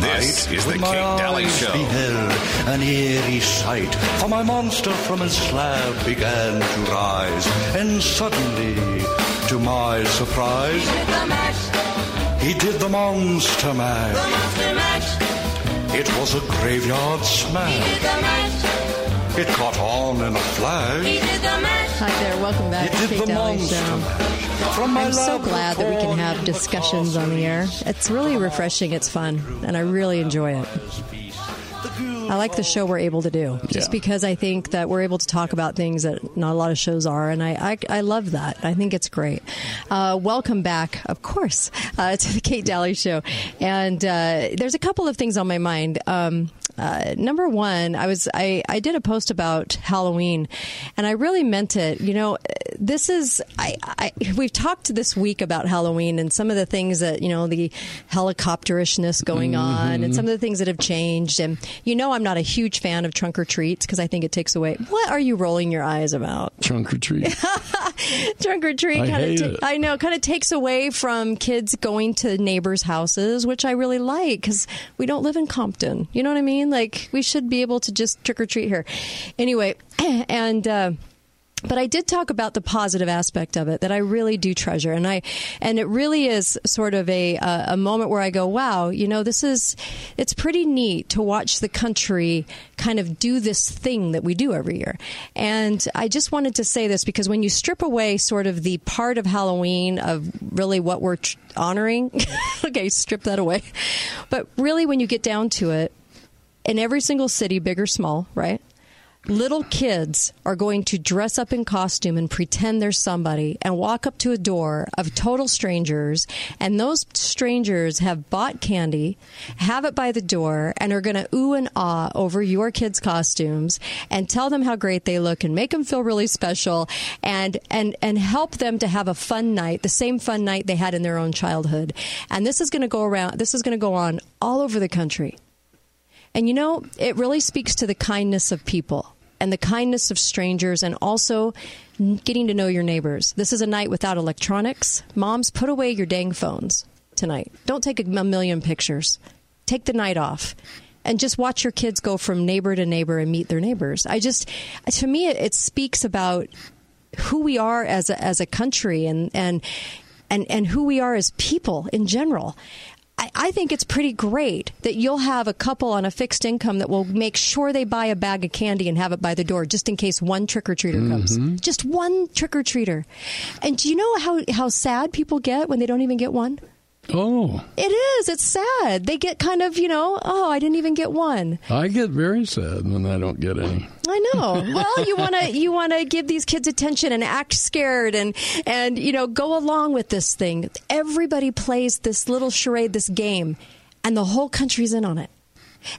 This is the Kate Dalley Show. beheld an eerie sight, for my monster from his slab began to rise, and suddenly, to my surprise, he did the monster mash. It was a graveyard smash. It caught on in a flash. Hi there, welcome back to Kate Dalley Show. I'm so glad that we can have discussions on the air. It's really refreshing, it's fun, and I really enjoy it. I like the show we're able to do, just Yeah. because I think that we're able to talk about things that not a lot of shows are, and I I, I love that. I think it's great. Uh, welcome back, of course, uh, to the Kate Dalley Show. And uh, there's a couple of things on my mind. Um, uh, number one, I was I, I did a post about Halloween, and I really meant it. You know, this is I, I we've talked this week about Halloween and some of the things that you know the helicopterishness going on, and some of the things that have changed. And you know, I'm not a huge fan of trunk or treats because I think it takes away. What are you rolling your eyes about? Trunk or treat. trunk or treat I hate it. I know kind of takes away from kids going to neighbors' houses, which I really like because we don't live in Compton. You know what I mean? Like we should be able to just trick or treat here. Anyway, and. Uh, but I did talk about the positive aspect of it that I really do treasure, and I and it really is sort of a a, a moment where I go, wow, you know, this is it's pretty neat to watch the country kind of do this thing that we do every year. And I just wanted to say this because when you strip away sort of the part of Halloween of really what we're tr- honoring, okay, strip that away, but really when you get down to it, in every single city, big or small, right? little kids are going to dress up in costume and pretend they're somebody and walk up to a door of total strangers. And those strangers have bought candy have it by the door and are going to ooh and ah over your kids costumes and tell them how great they look and make them feel really special and and and help them to have a fun night the same fun night they had in their own childhood. And this is going to go around this is going to go on all over the country and you know, it really speaks to the kindness of people and the kindness of strangers and also getting to know your neighbors. This is a night without electronics. Moms, put away your dang phones tonight. Don't take a million pictures. Take the night off and just watch your kids go from neighbor to neighbor and meet their neighbors. I just, to me, it, it speaks about who we are as a, as a country and, and, and, and who we are as people in general. I, I think it's pretty great that you'll have a couple on a fixed income that will make sure they buy a bag of candy and have it by the door just in case one trick or treater comes. Mm-hmm. Just one trick or treater. And do you know how, how sad people get when they don't even get one? Oh, It is. It's sad. They get kind of, you know, oh, I didn't even get one. I get very sad when I don't get any. I know. Well, you want to you want to give these kids attention and act scared and and you know go along with this thing. Everybody plays this little charade, this game, and the whole country's in on it.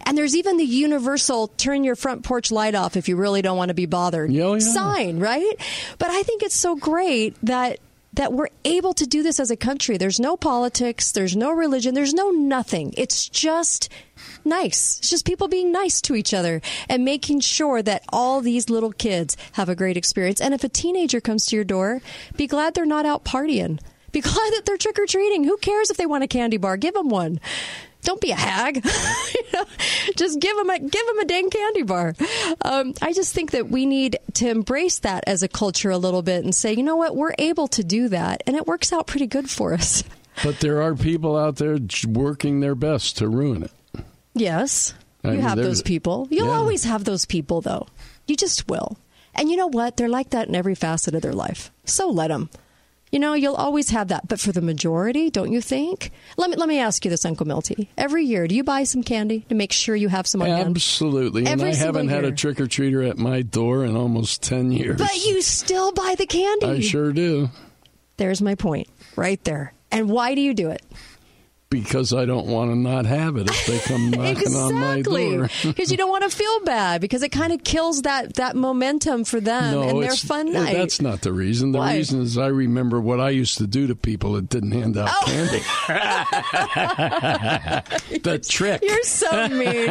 And there's even the universal turn your front porch light off if you really don't want to be bothered oh, yeah. sign, right? But I think it's so great that that we're able to do this as a country. There's no politics, there's no religion, there's no nothing. It's just nice. It's just people being nice to each other and making sure that all these little kids have a great experience. And if a teenager comes to your door, be glad they're not out partying. Be glad that they're trick or treating. Who cares if they want a candy bar? Give them one. Don't be a hag. you know, just give them a give them a dang candy bar. Um, I just think that we need to embrace that as a culture a little bit and say, you know what, we're able to do that, and it works out pretty good for us. But there are people out there working their best to ruin it. Yes, I you mean, have those people. You'll yeah. always have those people, though. You just will. And you know what? They're like that in every facet of their life. So let them. You know, you'll always have that. But for the majority, don't you think? Let me let me ask you this, Uncle Milty. Every year, do you buy some candy to make sure you have some on hand? Absolutely. And Every I haven't had a trick or treater at my door in almost 10 years. But you still buy the candy. I sure do. There's my point, right there. And why do you do it? Because I don't want to not have it if they come knocking on my exactly. door. Because you don't want to feel bad because it kind of kills that that momentum for them no, and their fun eh, night. That's not the reason. The Why? reason is I remember what I used to do to people that didn't hand out Oh. candy. the trick. You're so mean.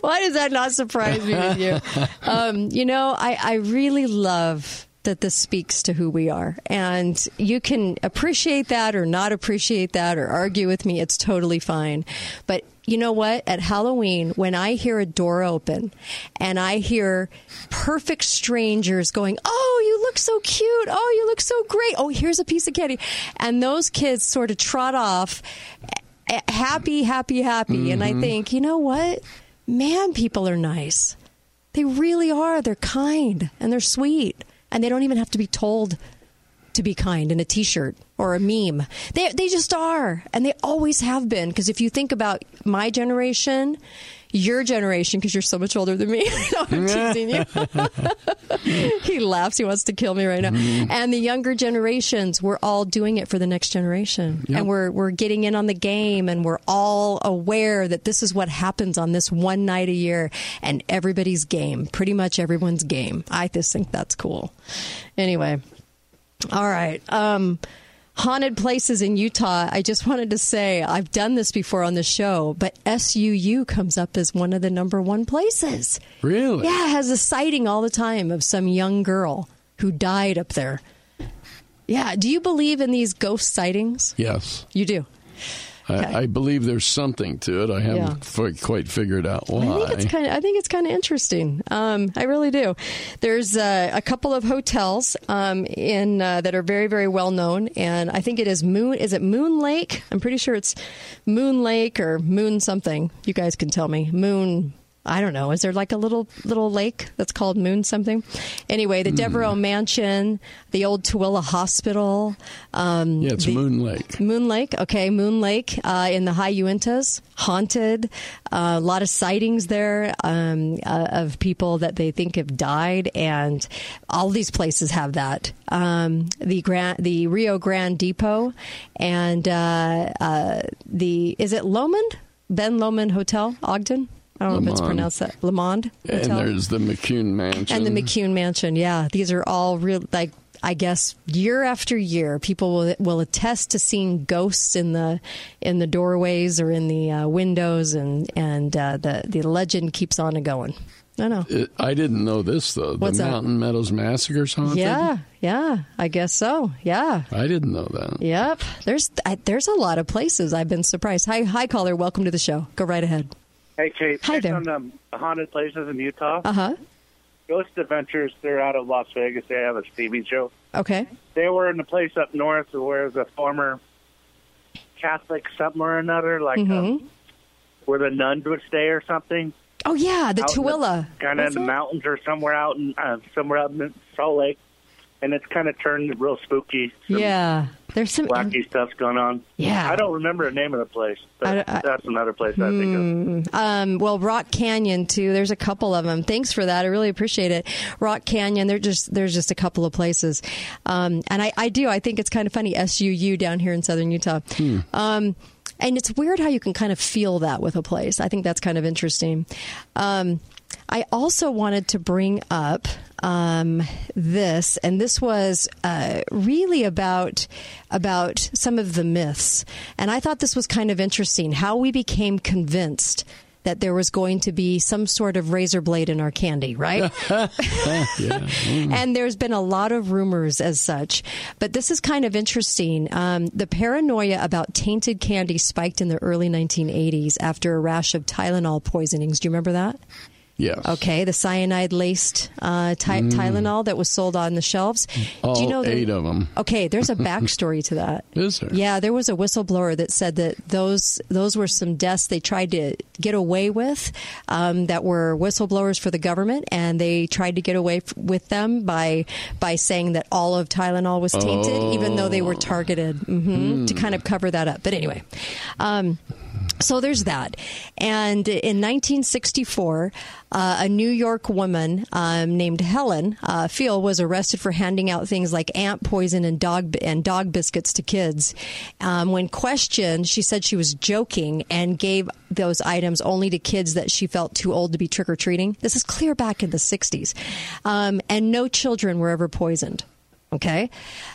Why does that not surprise me with you? Um, you know, I, I really love that this speaks to who we are. And you can appreciate that or not appreciate that or argue with me. It's totally fine. But you know what? At Halloween, when I hear a door open and I hear perfect strangers going, Oh, you look so cute. Oh, you look so great. Oh, here's a piece of candy. And those kids sort of trot off eh, happy, happy, happy. And I Mm-hmm. Mhm. think, you know what? Man, people are nice. They really are. They're kind and they're sweet. And they don't even have to be told to be kind in a t-shirt or a meme. They they just are, and they always have been. Because if you think about my generation, your generation, because you're so much older than me, No, I'm teasing you. he laughs. He wants to kill me right now. Mm-hmm. And the younger generations, we're all doing it for the next generation, Yep. and we're we're getting in on the game, and we're all aware that this is what happens on this one night a year, and everybody's game, pretty much everyone's game. I just think that's cool. Anyway, all right. Um, haunted places in Utah. I just wanted to say I've done this before on the show, but SUU comes up as one of the number one places. Really? Yeah, it has a sighting all the time of some young girl who died up there. Yeah. Do you believe in these ghost sightings? Yes. You do. I, I believe there's something to it. I haven't f- quite figured out why. I think it's kind of. I think it's kind of interesting. Um, I really do. There's uh, a couple of hotels um, in uh, that are very, very well known, and I think it is Moon. Is it Moon Lake? I'm pretty sure it's Moon Lake or Moon something. You guys can tell me. Moon. I don't know. Is there like a little little lake that's called Moon something? Anyway, the Devereaux Mansion, the old Tooele Hospital. Um, yeah, it's the- Moon Lake. Moon Lake, okay, Moon Lake uh, in the high Uintas, haunted. Uh, a lot of sightings there um, uh, of people that they think have died, and all these places have that. Um, the Grand, the Rio Grande Depot, and uh, uh, the is it Lomond Ben Lomond Hotel, Ogden? I don't know if it's pronounced that Lamond And Hotel there's the McCune Mansion. and the McCune Mansion. Yeah, these are all real. Like I guess year after year, people will will attest to seeing ghosts in the in the doorways or in the uh, windows, and and uh, the the legend keeps on a going. I know. It- I didn't know this though. What's the that? Mountain Meadows Massacre's haunted. Yeah, yeah, I guess so. Yeah. I didn't know that. Yep. There's I, there's a lot of places I've been surprised. Hi, hi, caller. Welcome to the show. Go right ahead. Hey, Kate. Hi there. On um, haunted places in Utah, Uh huh. Ghost Adventures. They're out of Las Vegas. They have a TV show. Okay. They were in a place up north where there's a former Catholic something or another, like um, where the nuns would stay or something. Oh yeah, the Tooele. kind of in the mountains or somewhere out in uh, somewhere out in Salt Lake, and it's kind of turned real spooky. Some Yeah. There's some wacky stuff's going on. Yeah. I don't remember the name of the place, but I- I- that's another place I think of. Mm, um, well, Rock Canyon too. There's a couple of them. Thanks for that. I really appreciate it. Rock Canyon. There just there's just a couple of places, um, and I, I do. I think it's kind of funny. SUU down here in southern Utah. Um, and it's weird how you can kind of feel that with a place. I think that's kind of interesting. Um, I also wanted to bring up um, this, and this was uh, really about about some of the myths. And I thought this was kind of interesting how we became convinced that there was going to be some sort of razor blade in our candy, right? and there's been a lot of rumors as such. But this is kind of interesting. Um, the paranoia about tainted candy spiked in the early 1980s after a rash of Tylenol poisonings. Do you remember that? Yes. Okay, the cyanide laced uh, ty- Mm. Tylenol that was sold on the shelves. All Do you know that- eight of them. Okay, there's a backstory to that. Is there? Yeah, there was a whistleblower that said that those those were some deaths they tried to get away with um, that were whistleblowers for the government, and they tried to get away f- with them by by saying that all of Tylenol was tainted, even though they were targeted hmm to kind of cover that up. But anyway. Um, so there's that. And in 1964, uh, a New York woman um, named Helen uh, was arrested for handing out things like ant poison and dog and dog biscuits to kids. Um, when questioned, she said she was joking and gave those items only to kids that she felt too old to be trick or treating. This is clear back in the 60s, um, and no children were ever poisoned. Okay.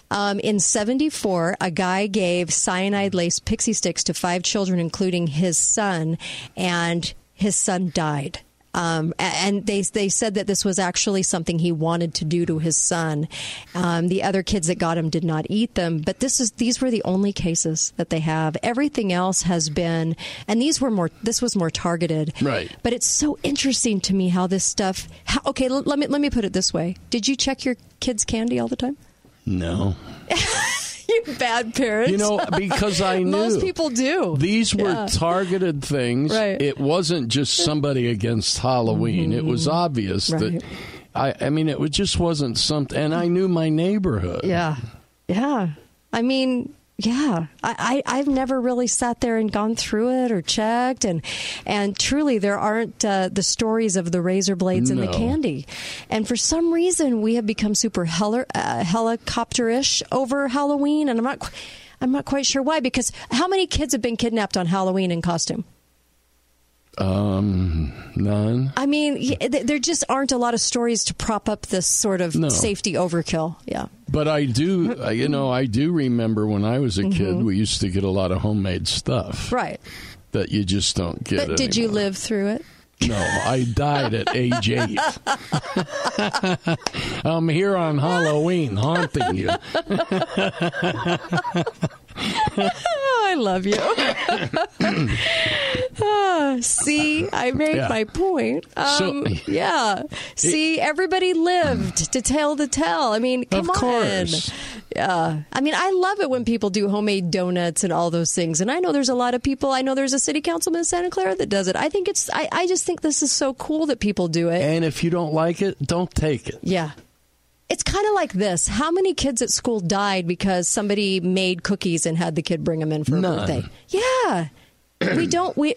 Um, in 74, a guy gave cyanide laced pixie sticks to five children, including his son, and his son died. Um, and they they said that this was actually something he wanted to do to his son. Um, the other kids that got him did not eat them, but this is these were the only cases that they have. Everything else has been, and these were more. This was more targeted, Right. But it's so interesting to me how this stuff. How, okay, l- let me let me put it this way: Did you check your kids' candy all the time? No. you bad parents. You know, because I knew most people do. These were Yeah. targeted things. Right. It wasn't just somebody against Halloween. It was mm-hmm. obvious Right. that. I, I mean, it just wasn't something, and I knew my neighborhood. Yeah, yeah. I mean, yeah. I, I I've never really sat there and gone through it or checked, and and truly there aren't uh, the stories of the razor blades and the candy, and for some reason we have become super heli- uh, helicopter-ish over Halloween, and I'm not. I'm not quite sure why, because how many kids have been kidnapped on Halloween in costume? Um, none. I mean, there just aren't a lot of stories to prop up this sort of No. safety overkill. Yeah. But I do, uh, you know, I do remember when I was a kid, Mhm. we used to get a lot of homemade stuff Right. that you just don't get. But did you live through it? No, I died at age eight. I'm here on Halloween haunting you. I love you. Ah, see, I made Yeah. my point. Um, So- yeah. See, everybody lived to tell the tell. I mean, come on. Yeah. I mean, I love it when people do homemade donuts and all those things. And I know there's a lot of people. I know there's a city councilman in Santa Clara that does it. I think it's, I, I just think this is so cool that people do it. And if you don't like it, don't take it. Yeah. It's kind of like this. How many kids at school died because somebody made cookies and had the kid bring them in for a None. birthday? Yeah. we don't we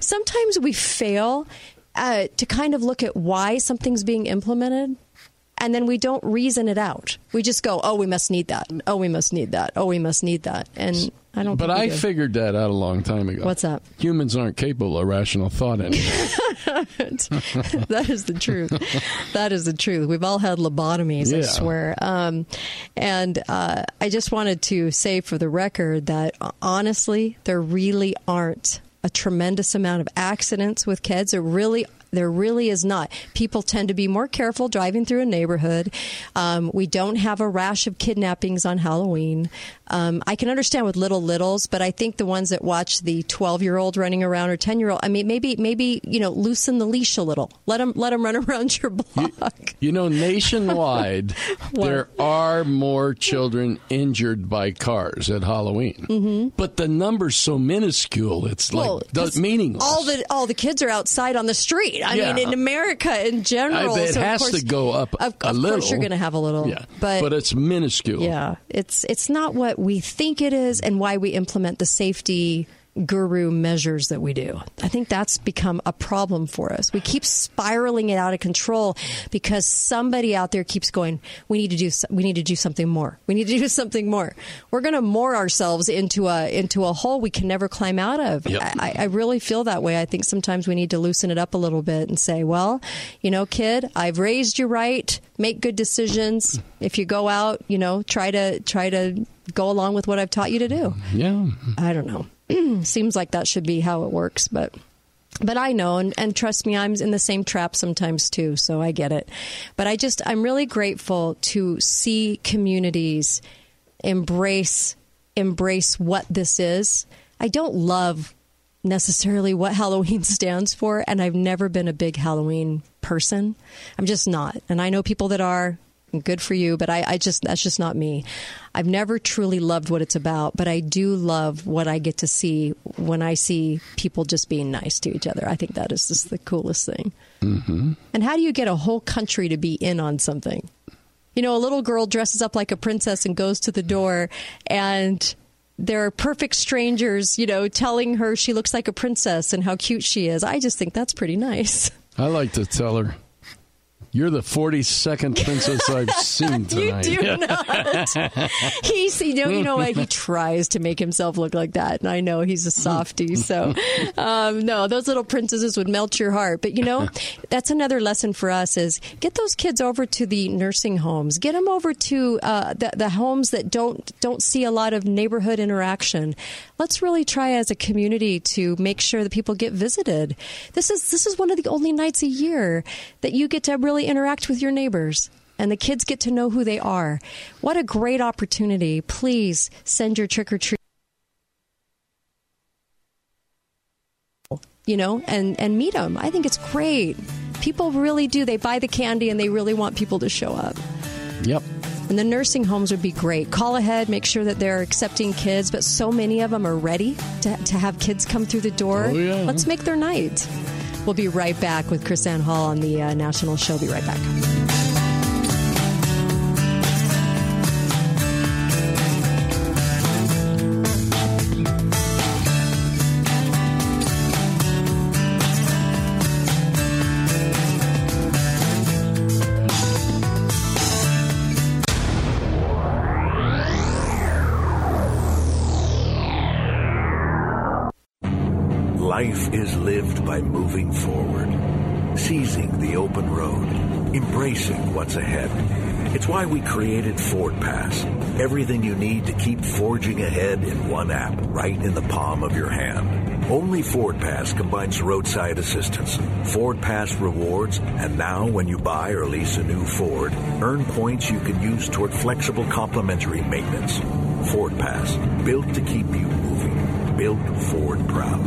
sometimes we fail uh, to kind of look at why something's being implemented and then we don't reason it out. We just go, "Oh, we must need that. Oh, we must need that. Oh, we must need that." And I don't But think I do. figured that out a long time ago. What's that? Humans aren't capable of rational thought anymore. that is the truth. That is the truth. We've all had lobotomies, I swear. Um, and uh, I just wanted to say for the record that honestly, there really aren't a tremendous amount of accidents with kids. There really there really is not. People tend to be more careful driving through a neighborhood. Um, we don't have a rash of kidnappings on Halloween. Um, I can understand with little littles, but I think the ones that watch the 12 year old running around or 10 year old, I mean, maybe, maybe, you know, loosen the leash a little. Let them, let them run around your block. You know, nationwide, there are more children injured by cars at Halloween. Mm-hmm. But the number's so minuscule, it's Well, like meaningless. All the all the kids are outside on the street. I Yeah. mean, in America in general, it so of has course, to go up Of, a of little. course, you're going to have a little. yeah, but, it's minuscule. yeah, it's it's not what we think it is, and why we implement the safety guru measures that we do. I think that's become a problem for us. We keep spiraling it out of control because somebody out there keeps going. We need to do. We need to do something more. We need to do something more. We're going to moor ourselves into a into a hole we can never climb out of. Yep. I, I really feel that way. I think sometimes we need to loosen it up a little bit and say, well, you know, kid, I've raised you right. Make good decisions. If you go out, you know, try to try to go along with what I've taught you to do. Yeah. I don't know. Seems like that should be how it works, but but I know, and, and trust me, I'm in the same trap sometimes too, so I get it. But I just, I'm really grateful to see communities embrace embrace what this is. I don't love necessarily what Halloween stands for, and I've never been a big Halloween person. I'm just not, and I know people that are. Good for you, but I, I just that's just not me. I've never truly loved what it's about, but I do love what I get to see when I see people just being nice to each other. I think that is just the coolest thing. Mm-hmm. And how do you get a whole country to be in on something? You know, a little girl dresses up like a princess and goes to the door, and there are perfect strangers, you know, telling her she looks like a princess and how cute she is. I just think that's pretty nice. I like to tell her, "You're the 42nd princess I've seen tonight. You tonight." do not. He's, you know, you know, what? he tries to make himself look like that, and I know he's a softie. So, um, no, those little princesses would melt your heart. But you know, that's another lesson for us: is get those kids over to the nursing homes, get them over to uh, the, the homes that don't don't see a lot of neighborhood interaction. Let's really try as a community to make sure that people get visited. This is this is one of the only nights a year that you get to really interact with your neighbors and the kids get to know who they are. What a great opportunity. Please send your trick or treat. You know, and, and meet them. I think it's great. People really do. They buy the candy and they really want people to show up. Yep. And the nursing homes would be great. Call ahead, make sure that they're accepting kids, but so many of them are ready to, to have kids come through the door. Oh, yeah. Let's make their night. We'll be right back with Kris Anne Hall on the uh, national show. Be right back. Right in the palm of your hand. Only Ford Pass combines roadside assistance, Ford Pass rewards, and now when you buy or lease a new Ford, earn points you can use toward flexible complimentary maintenance. Ford Pass, built to keep you moving. Built Ford proud.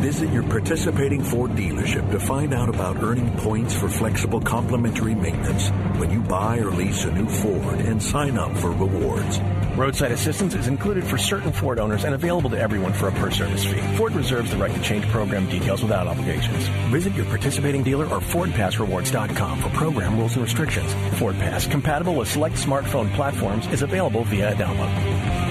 Visit your participating Ford dealership to find out about earning points for flexible complimentary maintenance when you buy or lease a new Ford and sign up for rewards. Roadside assistance is included for certain Ford owners and available to everyone for a per service fee. Ford reserves the right to change program details without obligations. Visit your participating dealer or FordPassRewards.com for program rules and restrictions. Ford Pass, compatible with select smartphone platforms, is available via download.